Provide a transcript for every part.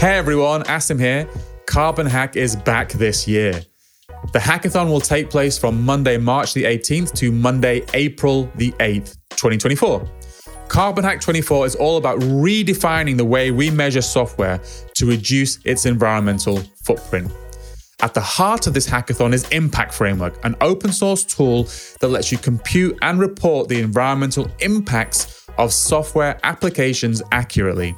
Hey everyone, Asim here. Carbon Hack is back this year. The hackathon will take place from Monday, March the 18th to Monday, April the 8th, 2024. Carbon Hack 24 is all about redefining the way we measure software to reduce its environmental footprint. At the heart of this hackathon is Impact Framework, an open source tool that lets you compute and report the environmental impacts of software applications accurately.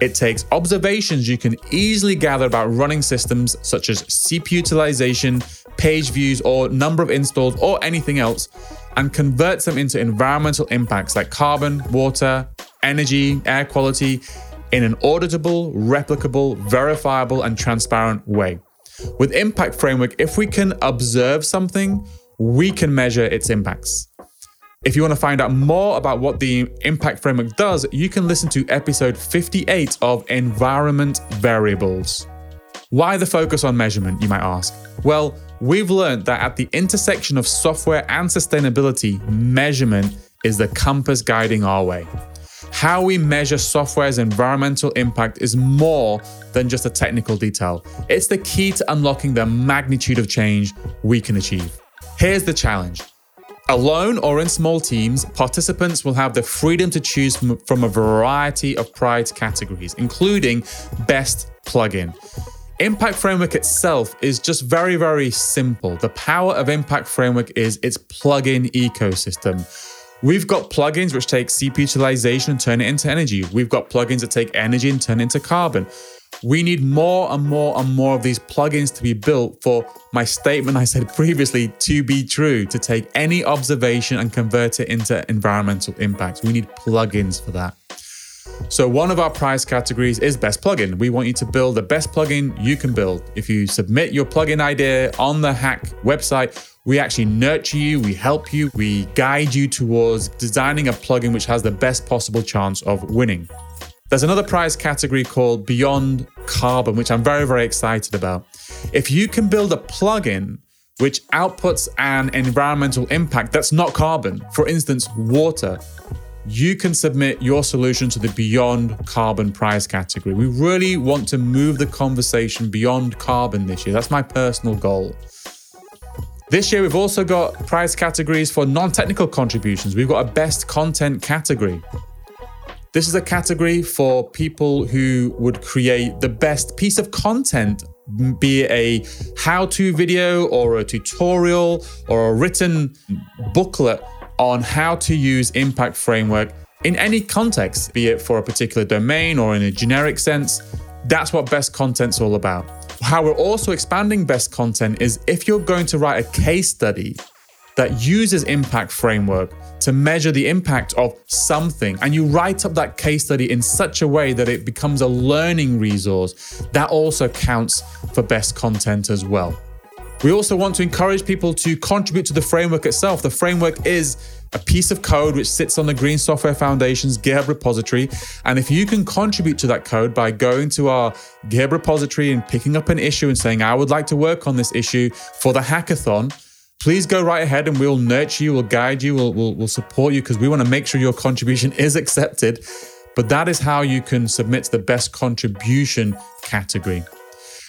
It takes observations you can easily gather about running systems such as CPU utilization, page views, or number of installs, or anything else, and converts them into environmental impacts like carbon, water, energy, air quality in an auditable, replicable, verifiable, and transparent way. With Impact Framework, if we can observe something, we can measure its impacts. If you want to find out more about what the Impact Framework does, you can listen to episode 58 of Environment Variables. Why the focus on measurement, you might ask? Well, we've learned that at the intersection of software and sustainability, measurement is the compass guiding our way. How we measure software's environmental impact is more than just a technical detail. It's the key to unlocking the magnitude of change we can achieve. Here's the challenge Alone or in small teams, participants will have the freedom to choose from a variety of prize categories, including Best Plugin. Impact Framework itself is just very, very simple. The power of Impact Framework is its plugin ecosystem. We've got plugins which take CPU utilization and turn it into energy. We've got plugins that take energy and turn it into carbon. We need more and more and more of these plugins to be built for my statement I said previously to be true, to take any observation and convert it into environmental impacts. We need plugins for that. So, one of our prize categories is best plugin. We want you to build the best plugin you can build. If you submit your plugin idea on the Hack website, we actually nurture you, we help you, we guide you towards designing a plugin which has the best possible chance of winning. There's another prize category called Beyond Carbon, which I'm very, very excited about. If you can build a plugin which outputs an environmental impact that's not carbon, for instance, water, you can submit your solution to the Beyond Carbon prize category. We really want to move the conversation beyond carbon this year. That's my personal goal. This year, we've also got prize categories for non technical contributions. We've got a best content category. This is a category for people who would create the best piece of content, be it a how to video or a tutorial or a written booklet on how to use Impact Framework in any context, be it for a particular domain or in a generic sense. That's what best content's all about. How we're also expanding best content is if you're going to write a case study that uses Impact Framework to measure the impact of something, and you write up that case study in such a way that it becomes a learning resource, that also counts for best content as well. We also want to encourage people to contribute to the framework itself. The framework is a piece of code which sits on the Green Software Foundation's GitHub repository. And if you can contribute to that code by going to our GitHub repository and picking up an issue and saying, I would like to work on this issue for the hackathon, please go right ahead and we'll nurture you, we'll guide you, we'll, we'll, we'll support you because we want to make sure your contribution is accepted. But that is how you can submit to the best contribution category.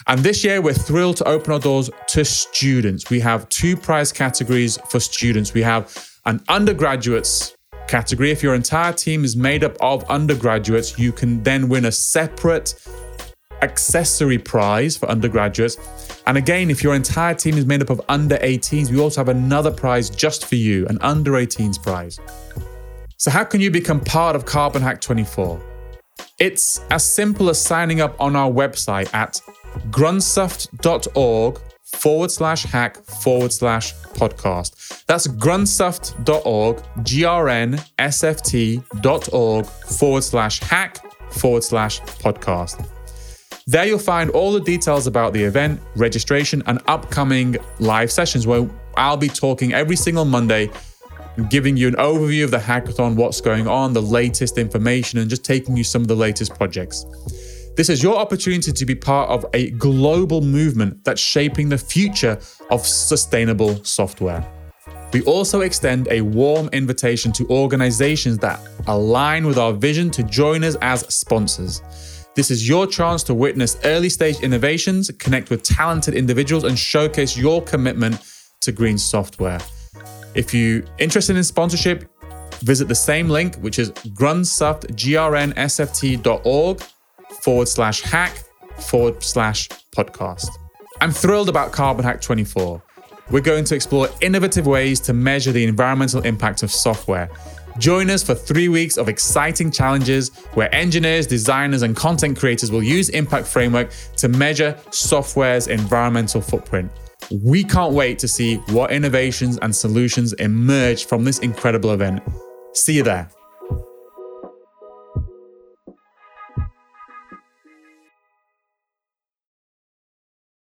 And this year, we're thrilled to open our doors to students. We have two prize categories for students. We have an undergraduates category. If your entire team is made up of undergraduates, you can then win a separate accessory prize for undergraduates. And again, if your entire team is made up of under 18s, we also have another prize just for you, an under 18s prize. So, how can you become part of Carbon Hack 24? It's as simple as signing up on our website at grnsft.org forward slash hack forward slash podcast. That's grnsft.org, G R N S F T.org forward slash hack forward slash podcast. There you'll find all the details about the event, registration, and upcoming live sessions where I'll be talking every single Monday, giving you an overview of the hackathon, what's going on, the latest information, and just taking you some of the latest projects. This is your opportunity to be part of a global movement that's shaping the future of sustainable software. We also extend a warm invitation to organizations that align with our vision to join us as sponsors. This is your chance to witness early stage innovations, connect with talented individuals, and showcase your commitment to green software. If you're interested in sponsorship, visit the same link, which is grunsoft.grnsft.org forward slash hack forward slash podcast. I'm thrilled about Carbon Hack 24. We're going to explore innovative ways to measure the environmental impact of software Join us for three weeks of exciting challenges where engineers, designers, and content creators will use Impact Framework to measure software's environmental footprint. We can't wait to see what innovations and solutions emerge from this incredible event. See you there.